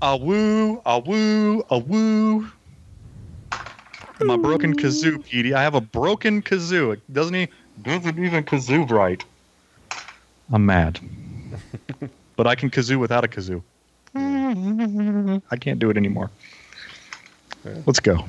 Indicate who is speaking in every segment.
Speaker 1: A woo, a woo, a woo. My broken kazoo, Petey. I have a broken kazoo. It doesn't even, doesn't even kazoo right. I'm mad. but I can kazoo without a kazoo. I can't do it anymore. Let's go.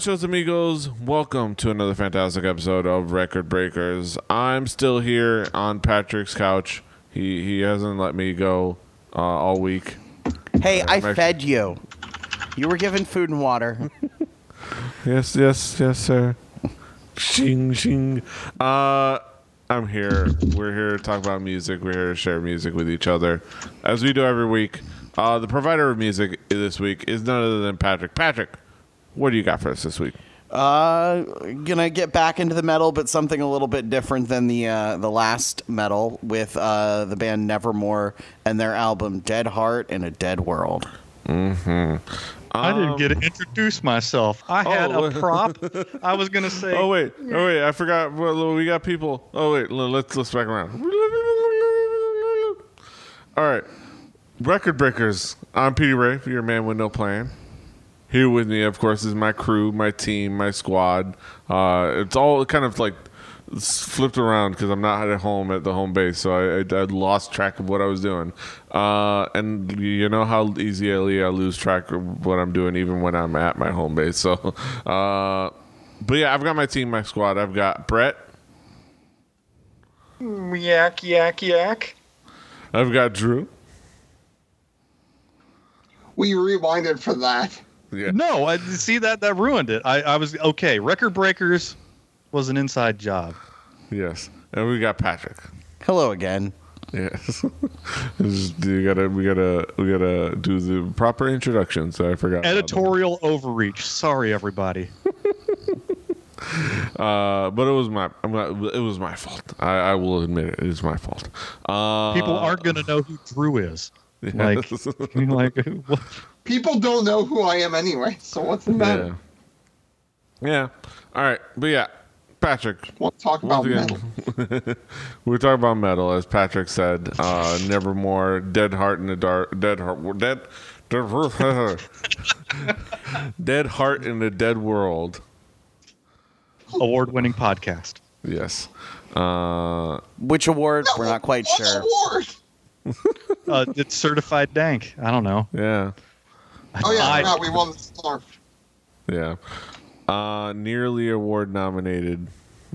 Speaker 2: Nachos, amigos. Welcome to another fantastic episode of Record Breakers. I'm still here on Patrick's couch. He he hasn't let me go uh, all week.
Speaker 3: Hey, I
Speaker 2: Mac-
Speaker 3: fed you. You were given food and water.
Speaker 2: Yes, yes, yes, sir. Shing, shing. Uh, I'm here. We're here to talk about music. We're here to share music with each other, as we do every week. Uh, the provider of music this week is none other than Patrick. Patrick, what do you got for us this week?
Speaker 3: Uh, gonna get back into the metal, but something a little bit different than the uh, the last metal with uh, the band Nevermore and their album Dead Heart in a Dead World. Hmm.
Speaker 1: I didn't get to introduce myself. I had
Speaker 2: Oh.
Speaker 1: a prop. I was going to say.
Speaker 2: Oh wait, oh wait, I forgot. Well, we got people. Oh wait, let's let's back around. All right, record breakers. I'm Petey Ray, for your man with no plan. Here with me, of course, is my crew, my team, my squad. Uh, it's all kind of like flipped around because I'm not at home at the home base, so I, I, I lost track of what I was doing. Uh, and you know how easily I lose track of what I'm doing, even when I'm at my home base. So, uh, but yeah, I've got my team, my squad. I've got Brett.
Speaker 1: Yak, yak, yak.
Speaker 2: I've got Drew.
Speaker 4: We rewinded for that.
Speaker 2: Yeah.
Speaker 1: No, I see that that ruined it. I, I was okay. Record breakers was an inside job.
Speaker 2: Yes. And we got Patrick.
Speaker 3: Hello again.
Speaker 2: Yes. This you gotta, we gotta, we gotta do the proper introduction. So I forgot.
Speaker 1: Editorial overreach. Sorry, everybody.
Speaker 2: Uh, but it was my, I'm not, it was my fault. I, I will admit it. It is my fault. Uh,
Speaker 1: People aren't going to know who Drew is. Like,
Speaker 2: yes.
Speaker 1: like what?
Speaker 4: People don't know who I am anyway, so what's the matter?
Speaker 2: yeah. Yeah. All right. But yeah, Patrick.
Speaker 4: We'll talk about metal?
Speaker 2: we're talking about metal, as Patrick said. Uh, Nevermore, Dead Heart in the Dark, Dead Heart, Dead, Dead, Dead Heart in the Dead World.
Speaker 1: Award-winning podcast.
Speaker 2: Yes. Uh,
Speaker 3: Which award? We're not quite sure.
Speaker 4: award?
Speaker 1: Uh, it's certified dank. I don't know.
Speaker 2: yeah.
Speaker 4: Oh yeah,
Speaker 1: I-
Speaker 4: I we won the scarf.
Speaker 2: Yeah. Uh, nearly award nominated.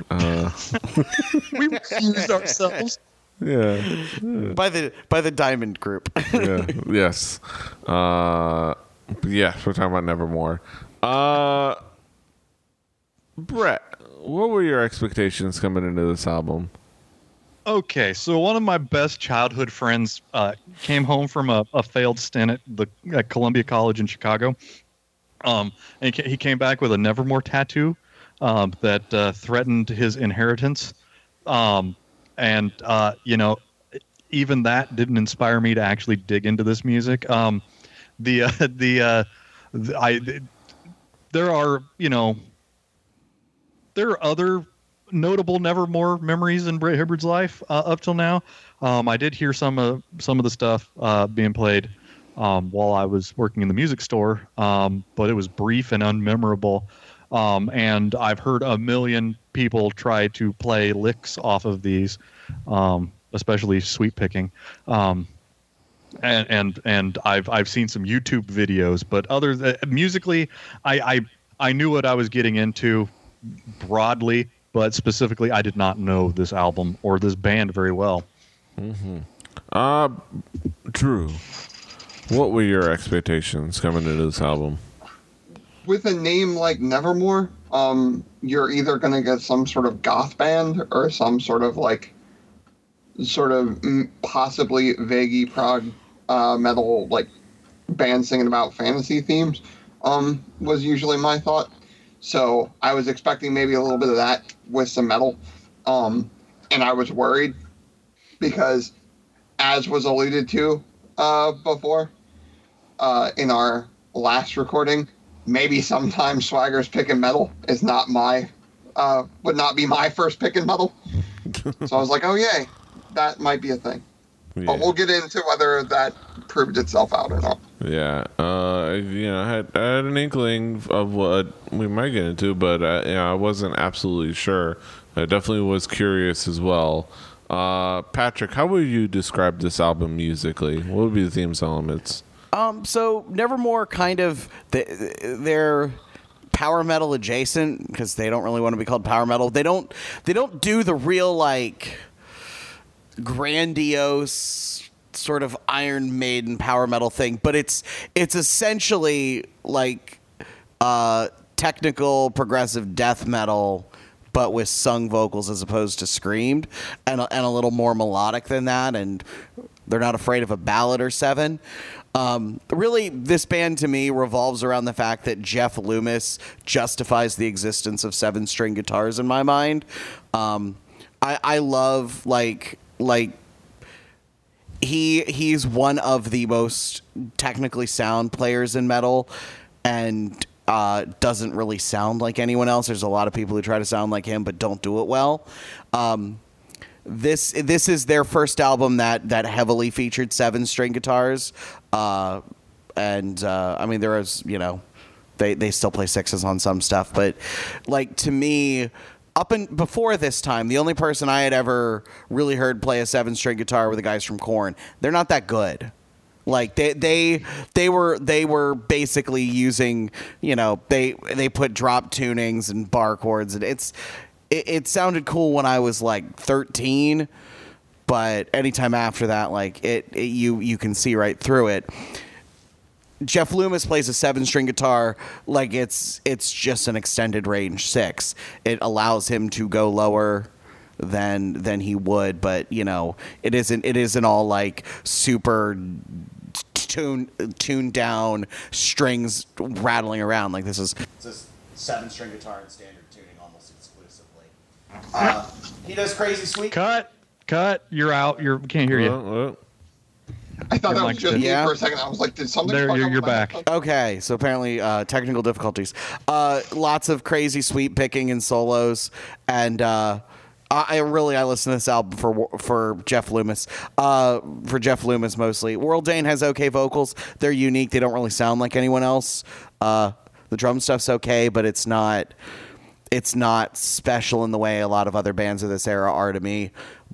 Speaker 2: Uh,
Speaker 1: We refused ourselves.
Speaker 2: yeah.
Speaker 3: By the by the Diamond Group.
Speaker 2: yeah. yes. Uh, yeah, we're talking about Nevermore. Uh, Brett, what were your expectations coming into this album?
Speaker 1: Okay, so one of my best childhood friends uh, came home from a, a failed stint at the at Columbia College in Chicago. Um, and he came back with a Nevermore tattoo um, that uh, threatened his inheritance. Um, and uh, you know, even that didn't inspire me to actually dig into this music. Um, the uh, the, uh, the I there are you know there are other notable Nevermore memories in Brett Hibbard's life uh, up till now. Um, I did hear some of some of the stuff uh, being played um, while I was working in the music store, um, but it was brief and unmemorable. Um, and I've heard a million people try to play licks off of these, um, especially sweep picking. Um, and and and I've I've seen some YouTube videos, but other th- musically, I, I I knew what I was getting into broadly, but specifically, I did not know this album or this band very well.
Speaker 2: Uh, Drew, what were your expectations coming into this album?
Speaker 4: With a name like Nevermore, um, you're either going to get some sort of goth band or some sort of like, sort of mm, possibly vaguey prog uh, metal like band singing about fantasy themes. Um, was usually my thought. So I was expecting maybe a little bit of that with some metal. Um, and I was worried because, as was alluded to uh, before uh, in our last recording, maybe sometimes Swagger's pick and metal is not my uh, would not be my first pick and metal. so I was like, oh yay, that might be a thing.
Speaker 2: Yeah.
Speaker 4: But we'll get into whether that proved itself out or not.
Speaker 2: Yeah, uh, you know, I had, I had an inkling of what we might get into, but uh, you know, I wasn't absolutely sure. I definitely was curious as well. Uh, Patrick, how would you describe this album musically? What would be the themes elements?
Speaker 3: Um, so Nevermore kind of they, they're power metal adjacent because they don't really want to be called power metal. They don't they don't do the real like grandiose sort of Iron Maiden power metal thing, but it's it's essentially like uh, technical progressive death metal. But with sung vocals as opposed to screamed, and a, and a little more melodic than that, and they're not afraid of a ballad or seven. Um, really, this band to me revolves around the fact that Jeff Loomis justifies the existence of seven string guitars in my mind. Um, I, I love like like he he's one of the most technically sound players in metal, and uh, doesn't really sound like anyone else. There's a lot of people who try to sound like him but don't do it well. Um, this this is their first album that that heavily featured seven string guitars, uh, and uh, I mean there is you know they they still play sixes on some stuff, but like to me. Up and before this time, the only person I had ever really heard play a seven string guitar were the guys from Korn. They're not that good. Like they they they were they were basically using you know they they put drop tunings and bar chords and it's it, it sounded cool when I was like 13, but anytime after that, like it, it you you can see right through it. Jeff Loomis plays a seven string guitar like it's it's just an extended range six. It allows him to go lower than than he would, but you know, it isn't it isn't all like super tune tuned down strings rattling around like this is it's a seven string guitar in standard tuning almost exclusively. Uh, he does crazy sweet
Speaker 1: Cut, cut. You're out. You're can't hear you.
Speaker 2: Well, well,
Speaker 4: I thought
Speaker 1: Your
Speaker 4: that was
Speaker 1: mic's
Speaker 4: just
Speaker 1: dead.
Speaker 4: me
Speaker 3: Yeah.
Speaker 4: for a second. I was like, did something?
Speaker 1: There, you're, you're
Speaker 4: my
Speaker 1: back.
Speaker 4: headphones?
Speaker 3: Okay, so apparently uh, technical difficulties. Uh, lots of crazy sweep picking and solos, and uh, I, I really I listen to this album for for Jeff Loomis. Uh, for Jeff Loomis mostly. Warrel Dane has okay vocals. They're unique. They don't really sound like anyone else. Uh, the drum stuff's okay, but it's not it's not special in the way a lot of other bands of this era are to me.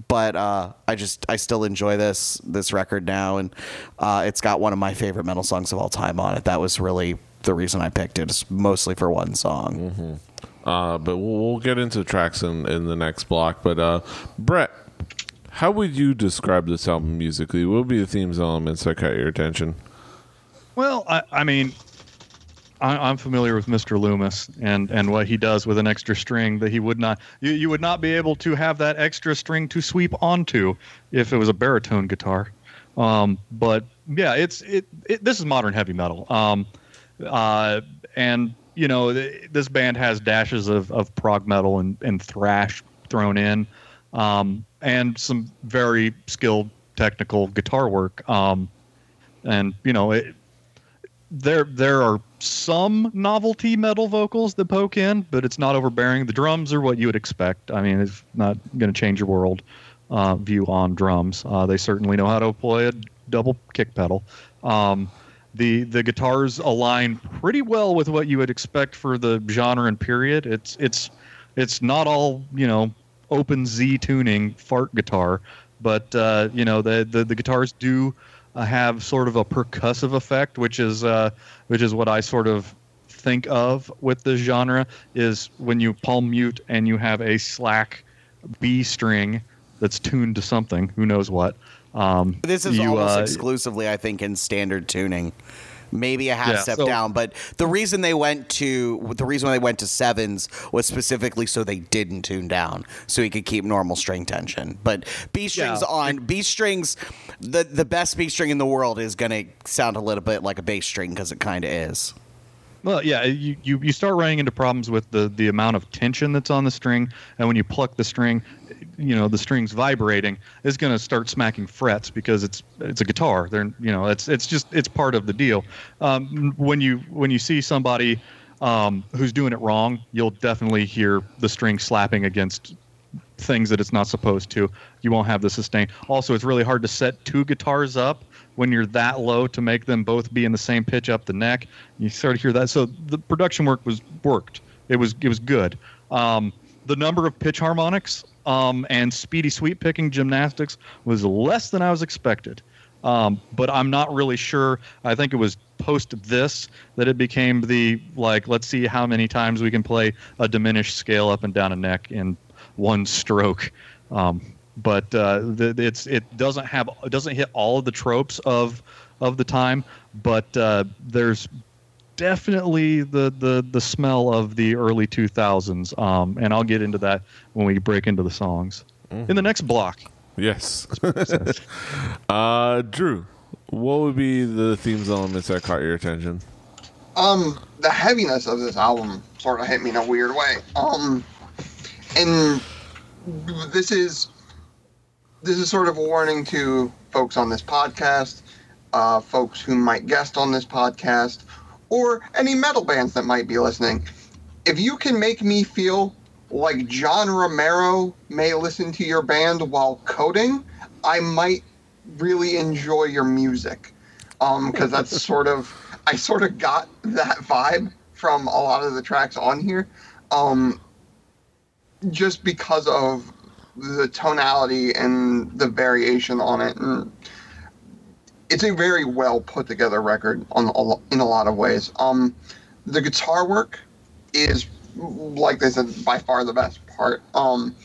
Speaker 3: But uh, I just I still enjoy this this record now, and uh, it's got one of my favorite metal songs of all time on it. That was really the reason I picked it. It's mostly for one song.
Speaker 2: uh, but we'll, we'll get into the tracks in, in the next block. But uh, Brett, how would you describe this album musically? What would be the themes elements that caught your attention?
Speaker 1: Well, I, I mean, I, I'm familiar with Mr. Loomis and, and what he does with an extra string that he would not you, you would not be able to have that extra string to sweep onto if it was a baritone guitar. Um, but yeah, it's it, it this is modern heavy metal. Um, uh, and you know th- this band has dashes of, of prog metal and, and thrash thrown in, um, and some very skilled technical guitar work. Um, and you know it, there there are some novelty metal vocals that poke in, but it's not overbearing. The drums are what you would expect. I mean, it's not going to change your world uh, view on drums. Uh, they certainly know how to play a double kick pedal. Um, the the guitars align pretty well with what you would expect for the genre and period. It's it's it's not all you know open Z tuning fart guitar, but uh, you know the, the the guitars do uh, have sort of a percussive effect, which is uh, which is what I sort of think of with the genre is when you palm mute and you have a slack B string that's tuned to something, who knows what. Um,
Speaker 3: This is
Speaker 1: you,
Speaker 3: almost
Speaker 1: uh,
Speaker 3: exclusively, I think, in standard tuning. Maybe a half
Speaker 1: Yeah,
Speaker 3: step
Speaker 1: so-
Speaker 3: down. But the reason they went to the reason why they went to sevens was specifically so they didn't tune down, so he could keep normal string tension. But B strings
Speaker 1: Yeah.
Speaker 3: on B strings, the the best B string in the world is gonna sound a little bit like a bass string because it kind of is.
Speaker 1: Well, yeah, you, you, you start running into problems with the, the amount of tension that's on the string, and when you pluck the string, you know the string's vibrating is going to start smacking frets because it's it's a guitar. They're you know it's it's just it's part of the deal. Um, when you when you see somebody um, who's doing it wrong, you'll definitely hear the string slapping against things that it's not supposed to. You won't have the sustain. Also, it's really hard to set two guitars up when you're that low to make them both be in the same pitch up the neck. You start to hear that. So the production work was worked. It was it was good. Um, the number of pitch harmonics um, and speedy sweep picking gymnastics was less than I was expected. Um, but I'm not really sure. I think it was post this that it became the like, let's see how many times we can play a diminished scale up and down a neck in one stroke. Um, but uh, the, it's it doesn't have it doesn't hit all of the tropes of of the time, but uh, there's definitely the, the the smell of the early 2000s, um, and I'll get into that when we break into the songs in the next block.
Speaker 2: Yes. uh, Drew, what would be the themes elements that caught your attention?
Speaker 4: Um, the heaviness of this album sort of hit me in a weird way. Um, and this is this is sort of a warning to folks on this podcast, uh, folks who might guest on this podcast, or any metal bands that might be listening. If you can make me feel like John Romero may listen to your band while coding, I might really enjoy your music. Um, because that's sort of I sort of got that vibe from a lot of the tracks on here. Um, just because of the tonality and the variation on it. And it's a very well put together record on a in a lot of ways. Um, the guitar work is, like they said, by far the best part. Um,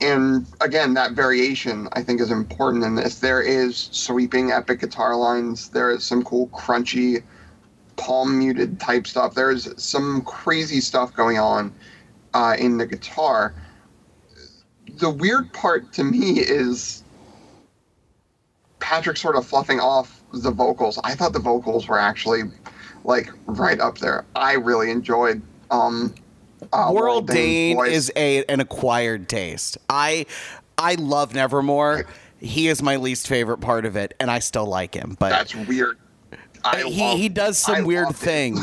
Speaker 4: and again, that variation I think is important in this. There is sweeping epic guitar lines. There is some cool crunchy palm muted type stuff. There's some crazy stuff going on uh, in the guitar. The weird part to me is Patrick sort of fluffing off the vocals. I thought the vocals were actually like right up there. I really enjoyed um uh,
Speaker 3: Warrel Dane
Speaker 4: voice.
Speaker 3: is a an acquired taste. I I love Nevermore. He is my least favorite part of it, and I still like him. But
Speaker 4: that's weird. I
Speaker 3: he
Speaker 4: love-
Speaker 3: he does some
Speaker 4: I
Speaker 3: weird things.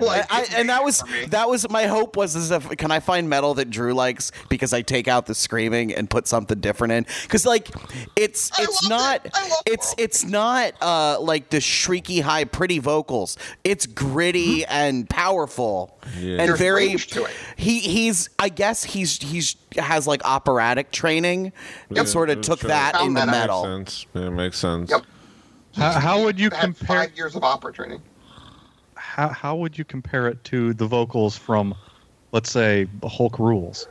Speaker 4: like,
Speaker 3: I,
Speaker 4: it's
Speaker 3: and that was that was my hope was is if can I find metal that Drew likes because I take out the screaming and put something different in because like it's it's
Speaker 4: loved
Speaker 3: not
Speaker 4: it. I loved
Speaker 3: it's it's not uh like the shrieky high pretty vocals it's gritty and powerful
Speaker 2: Yeah.
Speaker 3: and
Speaker 4: There's
Speaker 3: very
Speaker 4: range to it.
Speaker 3: he he's I guess he's he's has like operatic training and sort of took
Speaker 2: true.
Speaker 3: that
Speaker 4: Found
Speaker 3: into
Speaker 4: that out.
Speaker 3: metal.
Speaker 2: Makes sense. Yeah, makes sense.
Speaker 4: Yep.
Speaker 1: How, how would you compare?
Speaker 4: five years of opera training.
Speaker 1: How, how would you compare it to the vocals from, let's say, Hulk Rules?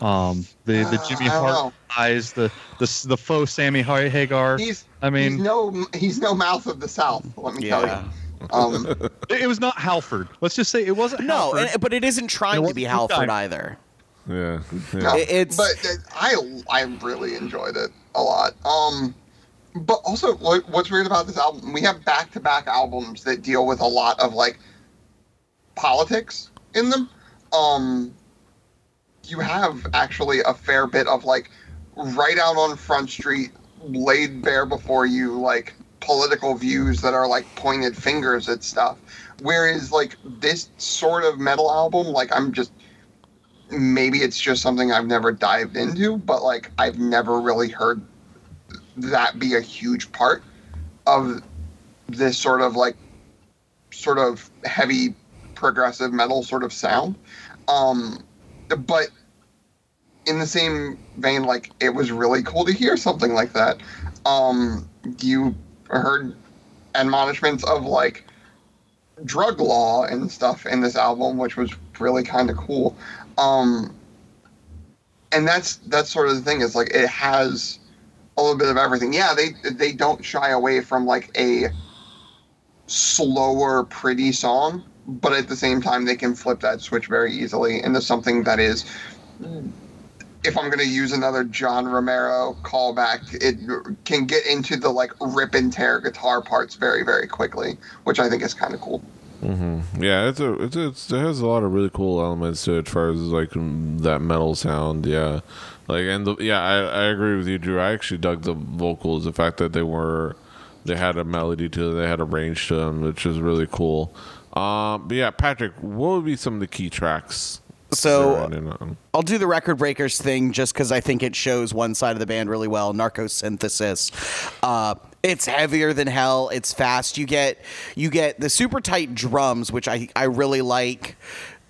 Speaker 1: Um, the the
Speaker 4: Uh,
Speaker 1: Jimmy
Speaker 4: I
Speaker 1: Hart
Speaker 4: know.
Speaker 1: eyes, the the the faux Sammy Hagar.
Speaker 4: He's
Speaker 1: I mean-
Speaker 4: he's no he's no mouth of the South. Let me
Speaker 3: Yeah.
Speaker 4: tell you. Um,
Speaker 1: It, it was not Halford. Let's just say it wasn't.
Speaker 3: No,
Speaker 1: Halford.
Speaker 3: and, but it isn't trying
Speaker 1: There
Speaker 3: to be Halford
Speaker 1: time.
Speaker 3: either.
Speaker 2: Yeah. yeah.
Speaker 4: no,
Speaker 3: it's-
Speaker 4: but uh, I I really enjoyed it a lot. Um, but also what, what's weird about this album? We have back to back albums that deal with a lot of like politics in them. Um, you have actually a fair bit of like right out on Front Street, laid bare before you, like political views that are like pointed fingers at stuff. Whereas like this sort of metal album, like I'm just maybe it's just something I've never dived into, but like I've never really heard that be a huge part of this sort of like sort of heavy progressive metal sort of sound. Um, but in the same vein, like it was really cool to hear something like that. Um, you heard admonishments of like drug law and stuff in this album, which was really kind of cool. Um, and that's that's sort of the thing is like it has a little bit of everything. Yeah, they they don't shy away from like a slower, pretty song, but at the same time, they can flip that switch very easily into something that is. If I'm going to use another John Romero callback, it can get into the like rip and tear guitar parts very, very quickly, which I think is kind of cool.
Speaker 2: Yeah, it's a it's, it's it has a lot of really cool elements to it as far as like mm, that metal sound. Yeah, like and the, yeah, I, I agree with you, Drew. I actually dug the vocals, the fact that they were they had a melody to them, they had a range to them, which is really cool. Um, but yeah, Patrick, what would be some of the key tracks?
Speaker 3: So
Speaker 2: that are in it?
Speaker 3: I'll do the record breakers thing just because I think it shows one side of the band really well. Narcosynthesis. Uh, it's heavier than hell. It's fast. You get you get the super tight drums, which I I really like.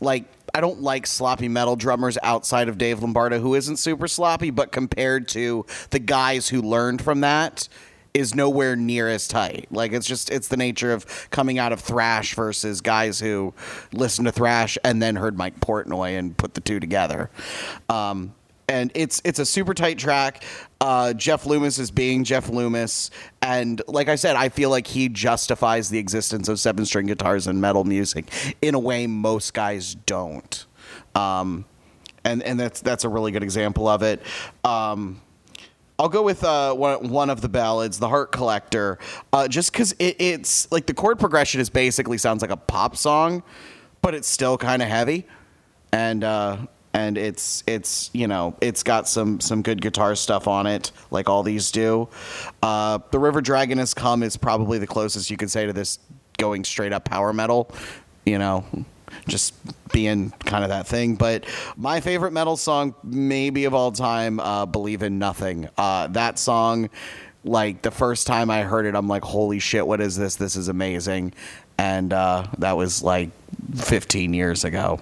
Speaker 3: Like I don't like sloppy metal drummers outside of Dave Lombardo, who isn't super sloppy, but compared to the guys who learned from that, is nowhere near as tight. Like it's just it's the nature of coming out of thrash versus guys who listened to thrash and then heard Mike Portnoy and put the two together. Um, and it's it's a super tight track. Uh, Jeff Loomis is being Jeff Loomis, and like I said, I feel like he justifies the existence of seven string guitars and metal music in a way most guys don't. Um, and and that's that's a really good example of it. Um, I'll go with uh, one, one of the ballads, "The Heart Collector," uh, just because it, it's like the chord progression is basically sounds like a pop song, but it's still kind of heavy, and uh, and it's it's you know it's got some some good guitar stuff on it, like all these do. Uh, the River Dragon has come is probably the closest you could say to this going straight up power metal, you know just being kind of that thing. But my favorite metal song, maybe of all time, uh, "Believe in Nothing." Uh, that song, like the first time I heard it, I'm like, "Holy shit! What is this? This is amazing!" And uh, that was like 15 years ago.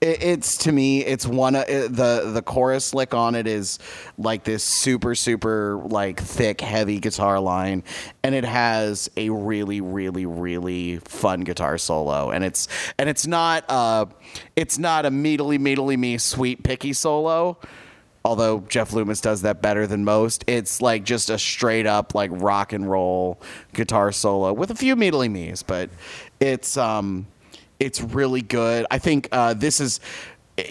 Speaker 3: It, it's to me, it's one of it, the the chorus lick on it is like this super super like thick heavy guitar line, and it has a really really really fun guitar solo, and it's and it's not uh it's not a meedly meedly me sweep picky solo. Although Jeff Loomis does that better than most, it's like just a straight up like rock and roll guitar solo with a few meedly me's, but it's um it's really good. I think uh, this is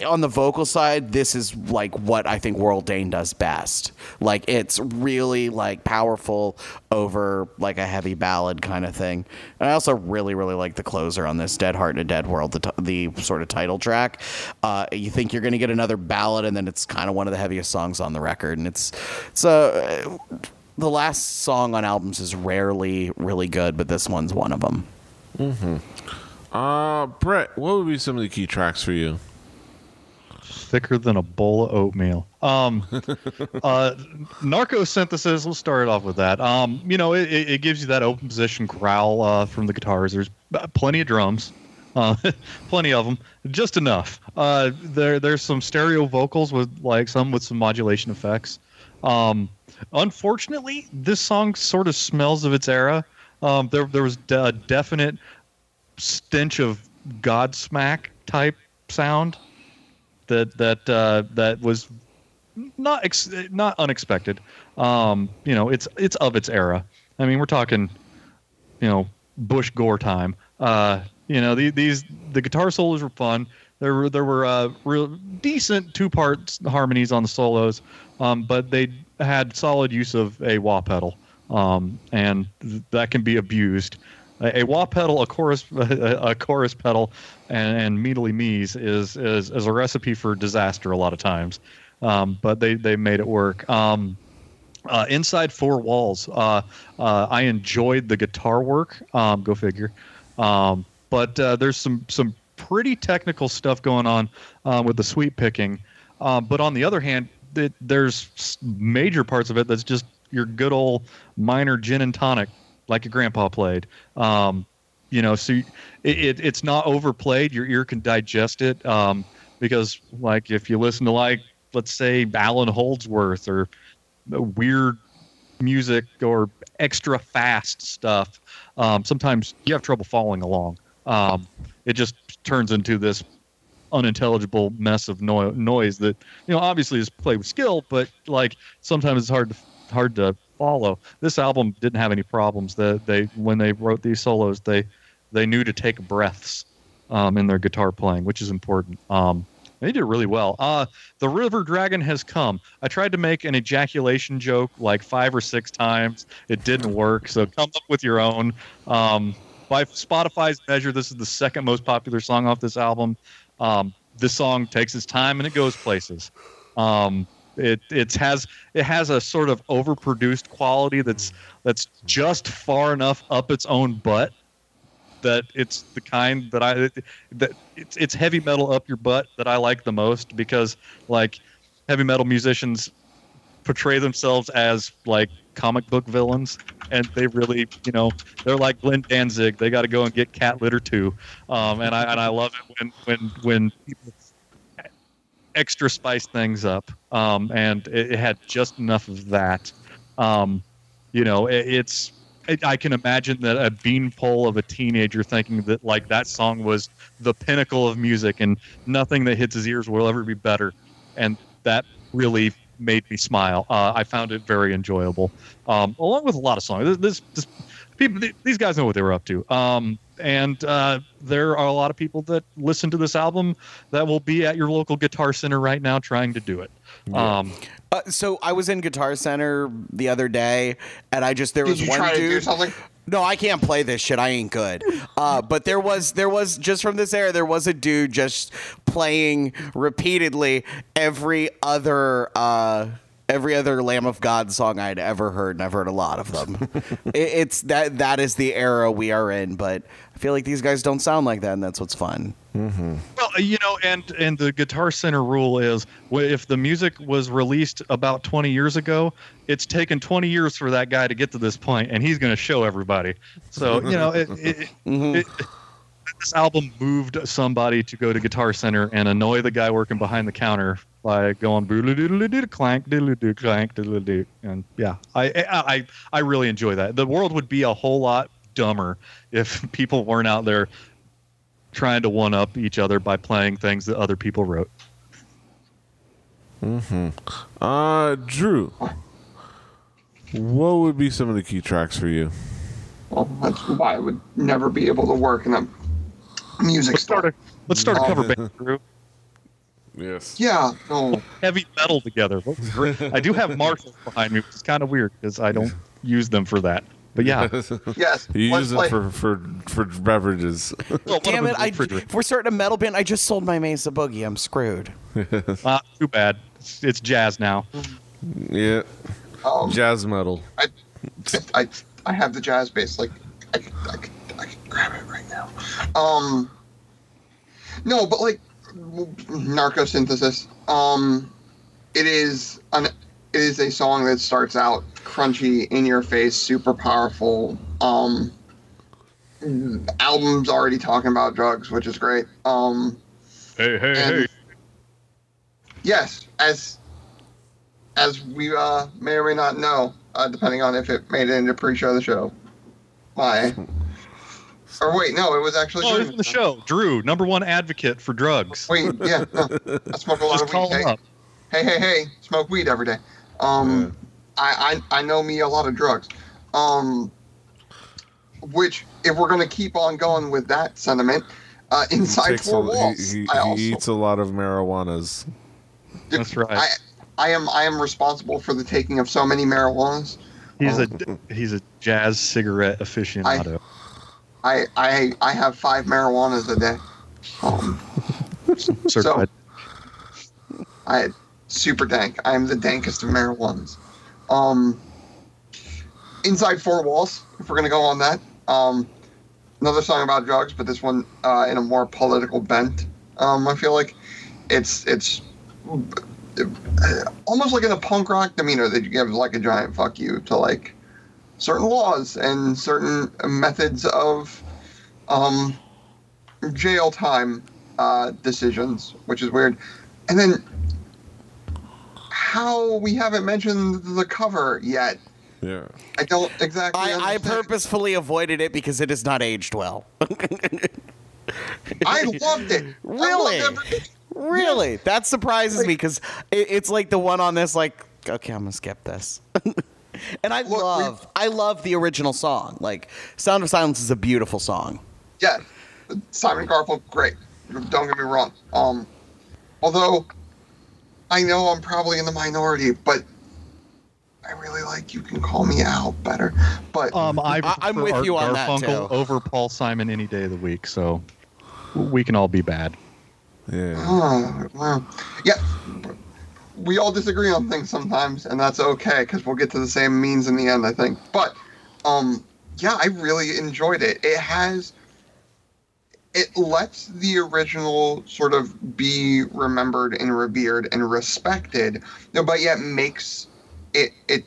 Speaker 3: on the vocal side. This is like what I think Warrel Dane does best. Like it's really like powerful over like a heavy ballad kind of thing. And I also really really like the closer on this Dead Heart in a Dead World, the, t- the sort of title track. Uh, you think you're going to get another ballad, and then it's kind of one of the heaviest songs on the record, and it's a. Uh, the last song on albums is rarely really good, but this one's one of them.
Speaker 2: Uh, Brett, what would be some of the key tracks for you?
Speaker 1: Thicker than a bowl of oatmeal. Um, uh, narcosynthesis. We'll start off with that. Um, you know, it, it gives you that open position growl uh, from the guitars. There's plenty of drums, uh, plenty of them, just enough. Uh, there, there's some stereo vocals with like some with some modulation effects. Um, unfortunately, this song sort of smells of its era. Um, there, there was a definite stench of Godsmack type sound that that uh, that was not ex- not unexpected. Um, you know, it's it's of its era. I mean, we're talking, you know, Bush Gore time. Uh, you know, the, these the guitar solos were fun. There were there were uh, real decent two part harmonies on the solos, um, but they had solid use of a wah pedal, um, and th- that can be abused. A, a wah pedal, a chorus, a, a chorus pedal, and, and meadly me's is, is is a recipe for disaster a lot of times. Um, but they they made it work. Um, uh, inside four walls, uh, uh, I enjoyed the guitar work. Um, go figure. Um, but uh, there's some some pretty technical stuff going on uh, with the sweep picking. Um, but on the other hand, it, there's major parts of it that's just your good old minor gin and tonic, like your grandpa played. Um, you know, so it, it, it's not overplayed. Your ear can digest it um, because, like, if you listen to like, let's say, Allan Holdsworth or weird music or extra fast stuff, um, sometimes you have trouble following along. Um, it just turns into this unintelligible mess of no- noise that you know obviously is played with skill, but like sometimes it's hard to hard to follow. This album didn't have any problems. The, they when they wrote these solos, they they knew to take breaths um, in their guitar playing, which is important. Um, they did really well. Uh, the River Dragon has come. I tried to make an ejaculation joke like five or six times. It didn't work. So come up with your own. Um, by Spotify's measure, this is the second most popular song off this album. Um, this song takes its time and it goes places. Um, it it has it has a sort of overproduced quality that's that's just far enough up its own butt that it's the kind that I that it's it's heavy metal up your butt that I like the most because like heavy metal musicians portray themselves as like comic book villains and they really you know they're like Glenn Danzig. They got to go and get cat litter too. Um, and I and I love it when when when people extra spice things up um, and it, it had just enough of that um, you know it, it's I can imagine that a beanpole of a teenager thinking that like that song was the pinnacle of music and nothing that hits his ears will ever be better, and that really made me smile. Uh, I found it very enjoyable, um, along with a lot of songs. This, this, this people, these guys know what they were up to. Um, and uh, there are a lot of people that listen to this album that will be at your local guitar center right now trying to do it. Um,
Speaker 3: Uh, so I was in Guitar Center the other day, and I just there
Speaker 4: Did
Speaker 3: was
Speaker 4: you
Speaker 3: one
Speaker 4: try to do
Speaker 3: dude.
Speaker 4: something?
Speaker 3: No, I can't play this shit. I ain't good. Uh, but there was there was just from this era there was a dude just playing repeatedly every other uh, every other Lamb of God song I'd ever heard, and I've heard a lot of them. it, it's that that is the era we are in. But I feel like these guys don't sound like that, and that's what's fun. Mm-hmm.
Speaker 1: Well, uh, you know, and and the Guitar Center rule is if the music was released about 20 years ago, it's taken 20 years for that guy to get to this point, and he's going to show everybody. So you know, it, it, mm-hmm. it, this album moved somebody to go to Guitar Center and annoy the guy working behind the counter by going boodle doodle doo clank doodle doo clank doodle doo, and yeah, I, I I I really enjoy that. The world would be a whole lot dumber if people weren't out there trying to one up each other by playing things that other people wrote.
Speaker 2: Uh, Drew, what would be some of the key tracks for you?
Speaker 4: Well, that's why I would never be able to work in a music
Speaker 1: Let's start
Speaker 4: store.
Speaker 1: a let's start a
Speaker 4: Oh.
Speaker 1: cover band Drew.
Speaker 2: Yes.
Speaker 4: Yeah, no.
Speaker 1: Heavy metal together. Great. I do have Marshalls behind me, which is kind of weird because I don't use them for that. But yeah,
Speaker 4: Yes.
Speaker 2: you
Speaker 4: let's
Speaker 2: use them
Speaker 4: play-
Speaker 2: for, for, for beverages.
Speaker 1: Well,
Speaker 3: Damn it! I,
Speaker 1: refrigerator.
Speaker 3: if we're starting a metal band, I just sold my Mesa Boogie. I'm screwed.
Speaker 1: Uh, too bad. It's, it's jazz now.
Speaker 2: yeah.
Speaker 4: um,
Speaker 2: Jazz metal.
Speaker 4: I, I, I have the jazz bass. Like, I, could- I, could, I could grab it right now. Um, no, but like, narcosynthesis. Um, it is an, it is a song that starts out crunchy, in your face, super powerful. Um, album's already talking about drugs, which is great. Um,
Speaker 1: Hey, hey,
Speaker 4: and yes, as as we uh, may or may not know, uh, depending on if it made it into pre-show of the show. My, or wait, no, it was actually.
Speaker 1: Oh,
Speaker 4: Drew.
Speaker 1: it's in the show. Drew, number one advocate for drugs.
Speaker 4: Wait, yeah, no, I smoke a lot
Speaker 1: Just
Speaker 4: of
Speaker 1: call
Speaker 4: weed.
Speaker 1: him
Speaker 4: Hey,
Speaker 1: up.
Speaker 4: hey, hey, hey, smoke weed every day. Um, I, I I know me a lot of drugs. Um, which if we're gonna keep on going with that sentiment, uh, inside
Speaker 2: Takes
Speaker 4: four
Speaker 2: a-
Speaker 4: walls,
Speaker 2: he, he,
Speaker 4: I
Speaker 2: he eats a lot of marijuanas.
Speaker 1: That's right.
Speaker 4: I, I am I am responsible for the taking of so many marijuanas.
Speaker 1: He's
Speaker 4: Oh.
Speaker 1: a he's a jazz cigarette aficionado.
Speaker 4: I I I have five marijuanas a day. Um,
Speaker 1: Certified.
Speaker 4: I super dank. I am the dankest of marijuanas. Um, inside four walls. If we're gonna go on that, um, another song about drugs, but this one uh, in a more political bent. Um, I feel like it's it's uh, almost like in a punk rock demeanor that you give like a giant fuck you to like certain laws and certain methods of um, jail time uh, decisions, which is weird. And then how we haven't mentioned the cover yet.
Speaker 2: Yeah.
Speaker 4: I don't exactly.
Speaker 3: I, I purposefully avoided it because it has not aged well.
Speaker 4: I loved it. I loved
Speaker 3: Really?
Speaker 4: every-
Speaker 3: really? That surprises me because it, it's like the one on this, like, okay, I'm going to skip this. And I
Speaker 4: Look,
Speaker 3: love, I love the original song. Like, Sound of Silence is a beautiful song.
Speaker 4: yeah, Simon Garfunkel, great. Don't get me wrong. Um, although I know I'm probably in the minority, but I really like "You Can Call Me Al" better. But
Speaker 1: Um, I
Speaker 3: I- I'm with
Speaker 1: Art
Speaker 3: you on that,
Speaker 1: Garfunkel
Speaker 3: too.
Speaker 1: over Paul Simon any day of the week. So we can all be bad.
Speaker 2: Yeah.
Speaker 4: Oh, well, yeah. We all disagree on things sometimes, and that's okay because we'll get to the same means in the end, I think. But, um, yeah, I really enjoyed it. It has, it lets the original sort of be remembered and revered and respected, but yet makes it it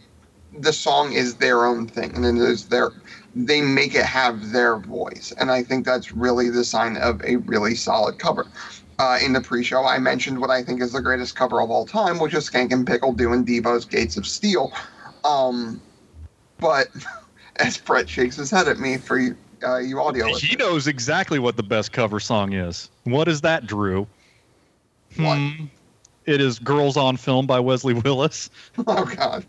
Speaker 4: the song is their own thing and it is their they make it have their voice and i think that's really the sign of a really solid cover uh, in the pre-show i mentioned what i think is the greatest cover of all time which is skankin' pickle doing devo's gates of steel um, but as brett shakes his head at me for you, uh, you audio
Speaker 1: He knows exactly what the best cover song is. What is that, Drew?
Speaker 4: What?
Speaker 1: Hmm. It is "Girls on Film" by Wesley Willis.
Speaker 4: oh god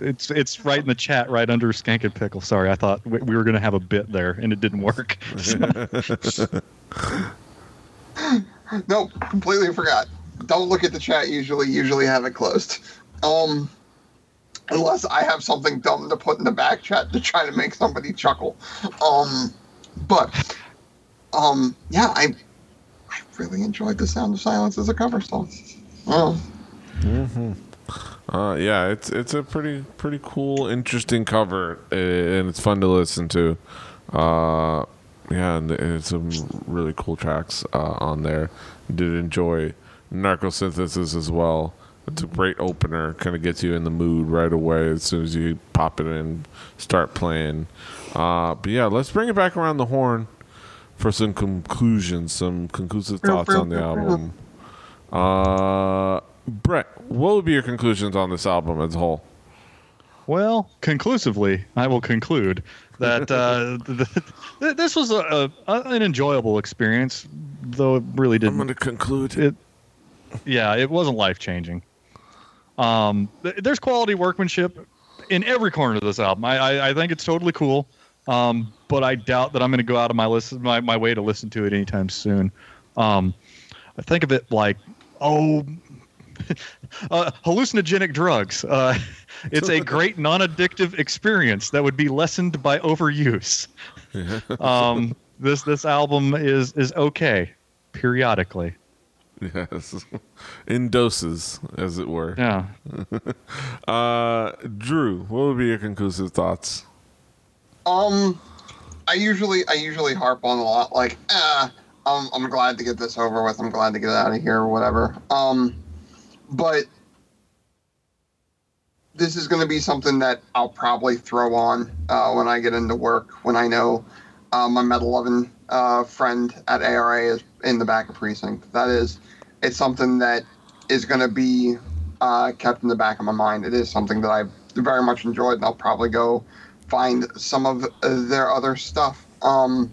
Speaker 1: It's it's right in the chat, right under Skankin' Pickle. Sorry, I thought we we were going to have a bit there, and it didn't work.
Speaker 4: Nope, completely forgot. Don't look at the chat usually, usually have it closed. Um unless I have something dumb to put in the back chat to try to make somebody chuckle. Um but um yeah, I I really enjoyed the sound of silence as a cover song. Oh,
Speaker 2: Uh, yeah, it's it's a pretty pretty cool, interesting cover, and it's fun to listen to. Uh, yeah, and it's some really cool tracks uh, on there. Did enjoy Narcosynthesis as well. It's a great opener, kind of gets you in the mood right away as soon as you pop it in, start playing. Uh, but yeah, let's bring it back around the horn for some conclusions, some conclusive thoughts on the album. Uh, Brett, what would be your conclusions on this album as a whole?
Speaker 1: Well, conclusively, I will conclude that uh, th- th- this was a, a, an enjoyable experience, though it really didn't.
Speaker 2: I'm going to conclude.
Speaker 1: it, yeah, it wasn't life changing. Um, th- there's quality workmanship in every corner of this album. I, I, I think it's totally cool. Um, but I doubt that I'm going to go out of my listen my, my way to listen to it anytime soon. Um, I think of it like, oh, uh, hallucinogenic drugs. Uh, it's a great non-addictive experience that would be lessened by overuse. Um, this this album is is okay periodically.
Speaker 2: Yes. In doses, as it were.
Speaker 1: Yeah.
Speaker 2: Uh, Drew, what would be your conclusive thoughts?
Speaker 4: Um, I usually I usually harp on a lot like, ah, I'm I'm glad to get this over with. I'm glad to get out of here or whatever. Um, but this is going to be something that I'll probably throw on uh, when I get into work when I know uh, my Metal Loving uh, friend at ARA is in the back of precinct. That is, it's something that is going to be uh, kept in the back of my mind. It is something that I've very much enjoyed, and I'll probably go find some of their other stuff. Um,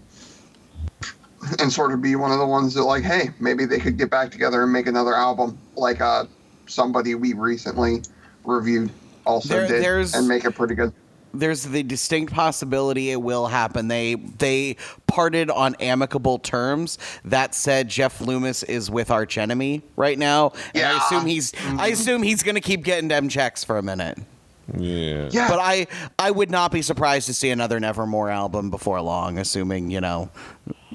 Speaker 4: and sort of be one of the ones that like, hey, maybe they could get back together and make another album, like uh, somebody we recently reviewed also
Speaker 3: There-
Speaker 4: did,
Speaker 3: there's-
Speaker 4: and make it pretty good.
Speaker 3: there's the distinct possibility it will happen. They they parted on amicable terms. That said, Jeff Loomis is with Arch Enemy right now, and I assume he's I mm-hmm. assume he's going to keep getting them checks for a minute.
Speaker 2: Yeah.
Speaker 4: Yeah,
Speaker 3: But I I would not be surprised to see another Nevermore album before long, assuming you know,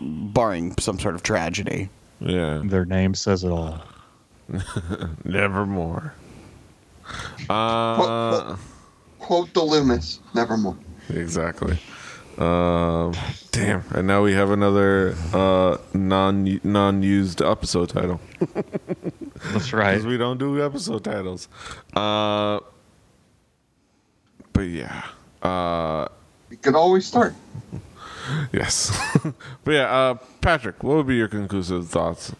Speaker 3: barring some sort of tragedy.
Speaker 2: Yeah.
Speaker 1: Their name says it all.
Speaker 2: Nevermore. Uh,
Speaker 4: quote the Loomis, nevermore.
Speaker 2: exactly. Um, damn. And now we have another uh, non non used episode title.
Speaker 1: That's right.
Speaker 2: because we don't do episode titles. Uh, but yeah, uh,
Speaker 4: We could always start.
Speaker 2: yes, but yeah, uh, Patrick, what would be your conclusive thoughts?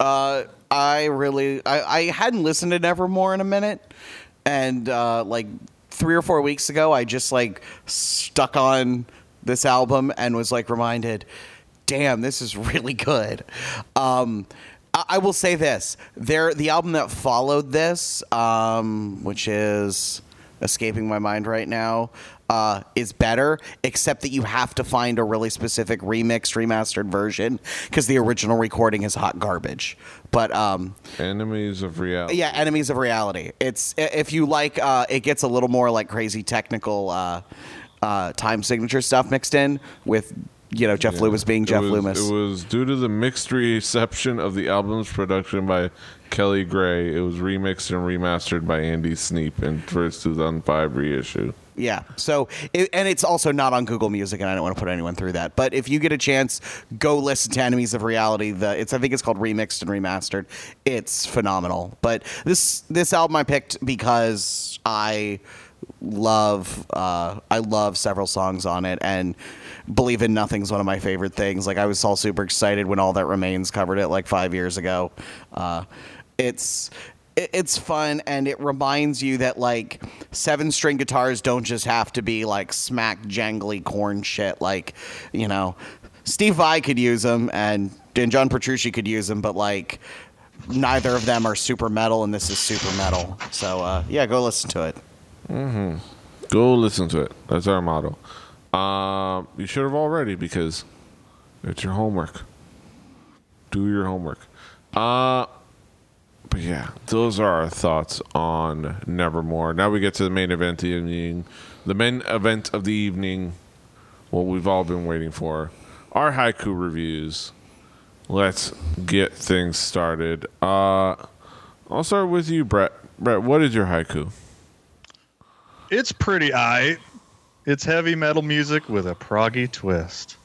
Speaker 3: Uh, I really I, I hadn't listened to Nevermore in a minute, and uh, like three or four weeks ago, I just like stuck on this album and was like reminded, damn, this is really good. Um, I, I will say this: there, the album that followed this, um, which is escaping my mind right now, uh, is better, except that you have to find a really specific remixed, remastered version because the original recording is hot garbage. But um,
Speaker 2: Enemies of reality.
Speaker 3: yeah, enemies of reality. It's if you like, uh, it gets a little more like crazy technical uh, uh, time signature stuff mixed in with you know Jeff Loomis being
Speaker 2: It
Speaker 3: Jeff
Speaker 2: was-
Speaker 3: Loomis.
Speaker 2: It was due to the mixed reception of the album's production by Kelly Gray. It was remixed and remastered by Andy Sneap in first 2005 reissue.
Speaker 3: Yeah. So, it, and it's also not on Google Music, and I don't want to put anyone through that. But if you get a chance, go listen to Enemies of Reality. The it's I think it's called Remixed and Remastered. It's phenomenal. But this this album I picked because I love uh, I love several songs on it, and Believe in Nothing's one of my favorite things. Like I was all super excited when All That Remains covered it like five years ago. Uh, it's it's fun and it reminds you that like seven string guitars don't just have to be like smack jangly Korn shit like you know steve vai could use them and, and john petrucci could use them but like neither of them are super metal and this is super metal so uh, yeah go listen to it
Speaker 2: Go listen to it. That's our motto. Um, you should have already because it's your homework. Do your homework. Uh, but yeah, those are our thoughts on Nevermore. Now we get to the main event of the evening. The main event of the evening, what we've all been waiting for. Our haiku reviews. Let's get things started. Uh, I'll start with you, Brett. Brett, what is your haiku?
Speaker 1: It's pretty eye. It's heavy metal music with a proggy twist.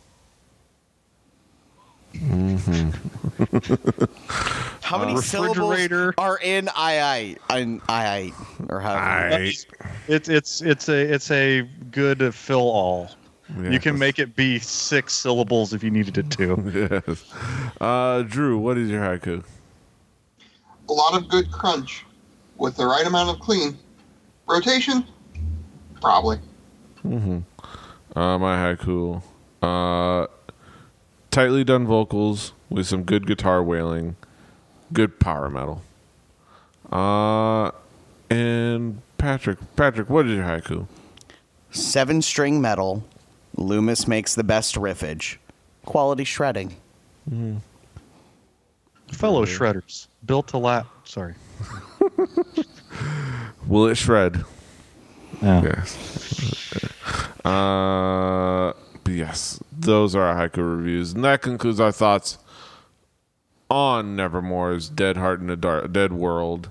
Speaker 3: how many
Speaker 1: refrigerator.
Speaker 3: syllables are in i i in i i or however
Speaker 2: I,
Speaker 1: It's it's it's a it's a good fill all. You can make it be six syllables if you needed it to.
Speaker 2: yes. Uh, Drew, what is your haiku?
Speaker 4: A lot of good crunch with the right amount of clean. Rotation? Probably.
Speaker 2: Uh, my haiku. Uh, tightly done vocals with some good guitar wailing, good power metal. Uh, and Patrick, Patrick, what is your haiku?
Speaker 3: seven string metal loomis makes the best riffage quality shredding
Speaker 1: Fellow shredders, built to lap. Sorry.
Speaker 2: Will it shred?
Speaker 1: Yeah.
Speaker 2: Yes. Uh, but yes, those are our haiku reviews, and that concludes our thoughts on Nevermore's "Dead Heart in a Dark Dead World."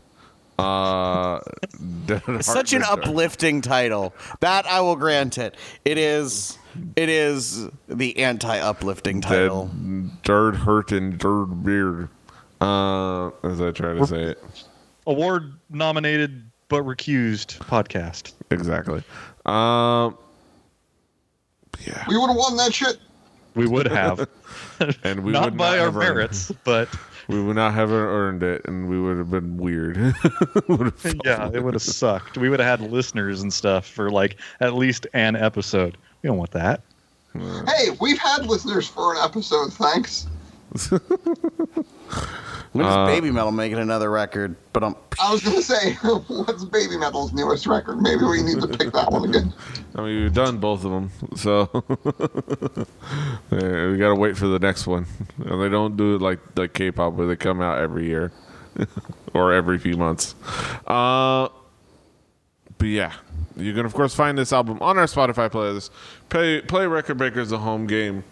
Speaker 2: Uh, Dead
Speaker 3: such an uplifting title that i will grant it it is it is the anti-uplifting title
Speaker 2: Dead dirt hurt and dirt beard. Uh, as I try to say it
Speaker 1: Award nominated but recused podcast.
Speaker 2: exactly. Um, yeah,
Speaker 4: We would have won that shit.
Speaker 1: We would have.
Speaker 2: and we
Speaker 1: not
Speaker 2: would
Speaker 1: by
Speaker 2: not
Speaker 1: our merits, but
Speaker 2: We would not have earned it, and we would have been weird. Have
Speaker 1: yeah, it would have sucked. We would have had listeners and stuff for like at least an episode. We don't want that.
Speaker 4: Hey, we've had listeners for an episode, thanks.
Speaker 3: when is
Speaker 2: Uh,
Speaker 3: Babymetal making another record but um
Speaker 4: I was gonna say, what's Babymetal's newest record? Maybe we need to pick that one again.
Speaker 2: I mean, we've done both of them, so Yeah, we gotta wait for the next one. And they don't do it like like K-pop, where they come out every year or every few months. Uh, but yeah, you can of course find this album on our Spotify playlist. Play play Record Breakers the home game.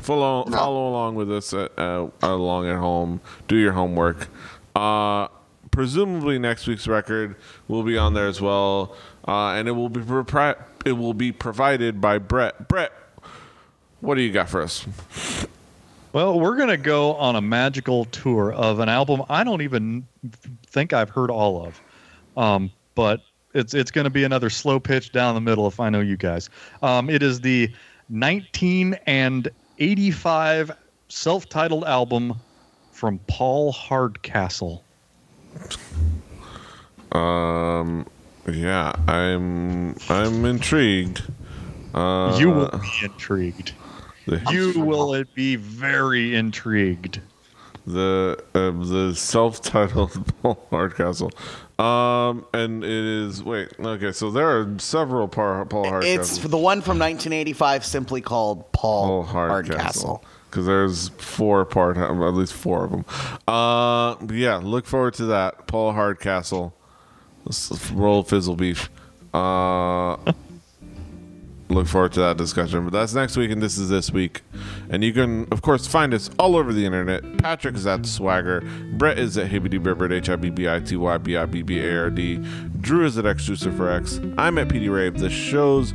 Speaker 2: Follow
Speaker 4: No.
Speaker 2: follow along with us uh, uh, along at home. Do your homework. Uh, presumably next week's record will be on there as well, uh, and it will be propri- it will be provided by Brett. Brett, what do you got for us?
Speaker 1: Well, we're gonna go on a magical tour of an album I don't even think I've heard all of, um, but it's it's gonna be another slow pitch down the middle if I know you guys. Um, it is the 19 and 85 self-titled album from Paul Hardcastle.
Speaker 2: Um, yeah, I'm I'm intrigued. Uh,
Speaker 1: you will be intrigued. You will be very intrigued.
Speaker 2: the uh, the self-titled Paul Hardcastle. Um, and it is wait, okay, so there are several Paul, Paul Hardcastle.
Speaker 3: It's the one from 1985, simply called Paul,
Speaker 2: Paul
Speaker 3: Hardcastle.
Speaker 2: Hardcastle. Because there's four part, at least four of them. Uh, yeah, look forward to that. Paul Hardcastle, Let's roll fizzle beef. Uh, look forward to that discussion. But that's next week, and this is this week. And you can, of course, find us all over the internet. Patrick is at the Swagger. Brett is at Hibbity Bibbard, H I B B I T Y B I B B A R D. Drew is at X for X. I'm at PD Rave. The show's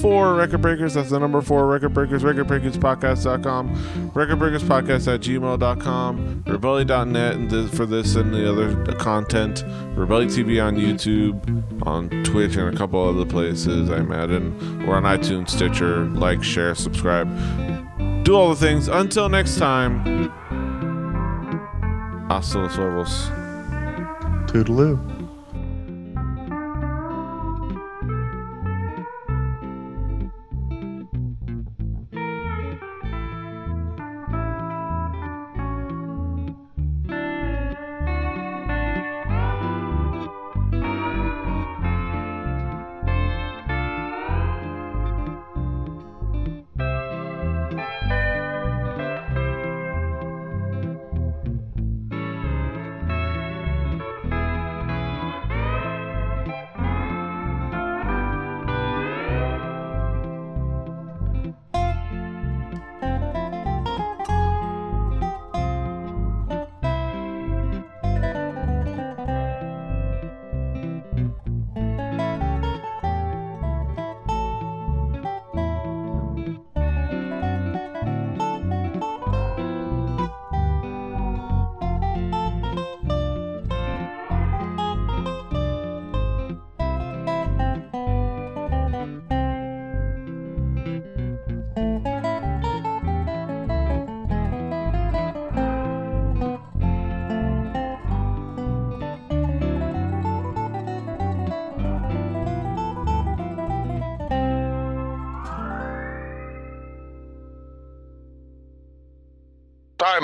Speaker 2: four Record Breakers. That's the number four Record Breakers. RecordBreakersPodcast.com. Record Breakers Podcast at gmail.com. Rebelli.net and for this and the other content. Rebelli TV on YouTube, on Twitch, and a couple other places, I imagine. We're on iTunes, Stitcher. Like, share, subscribe. Do all the things. Until next time. Hasta los huevos.
Speaker 1: Toodaloo.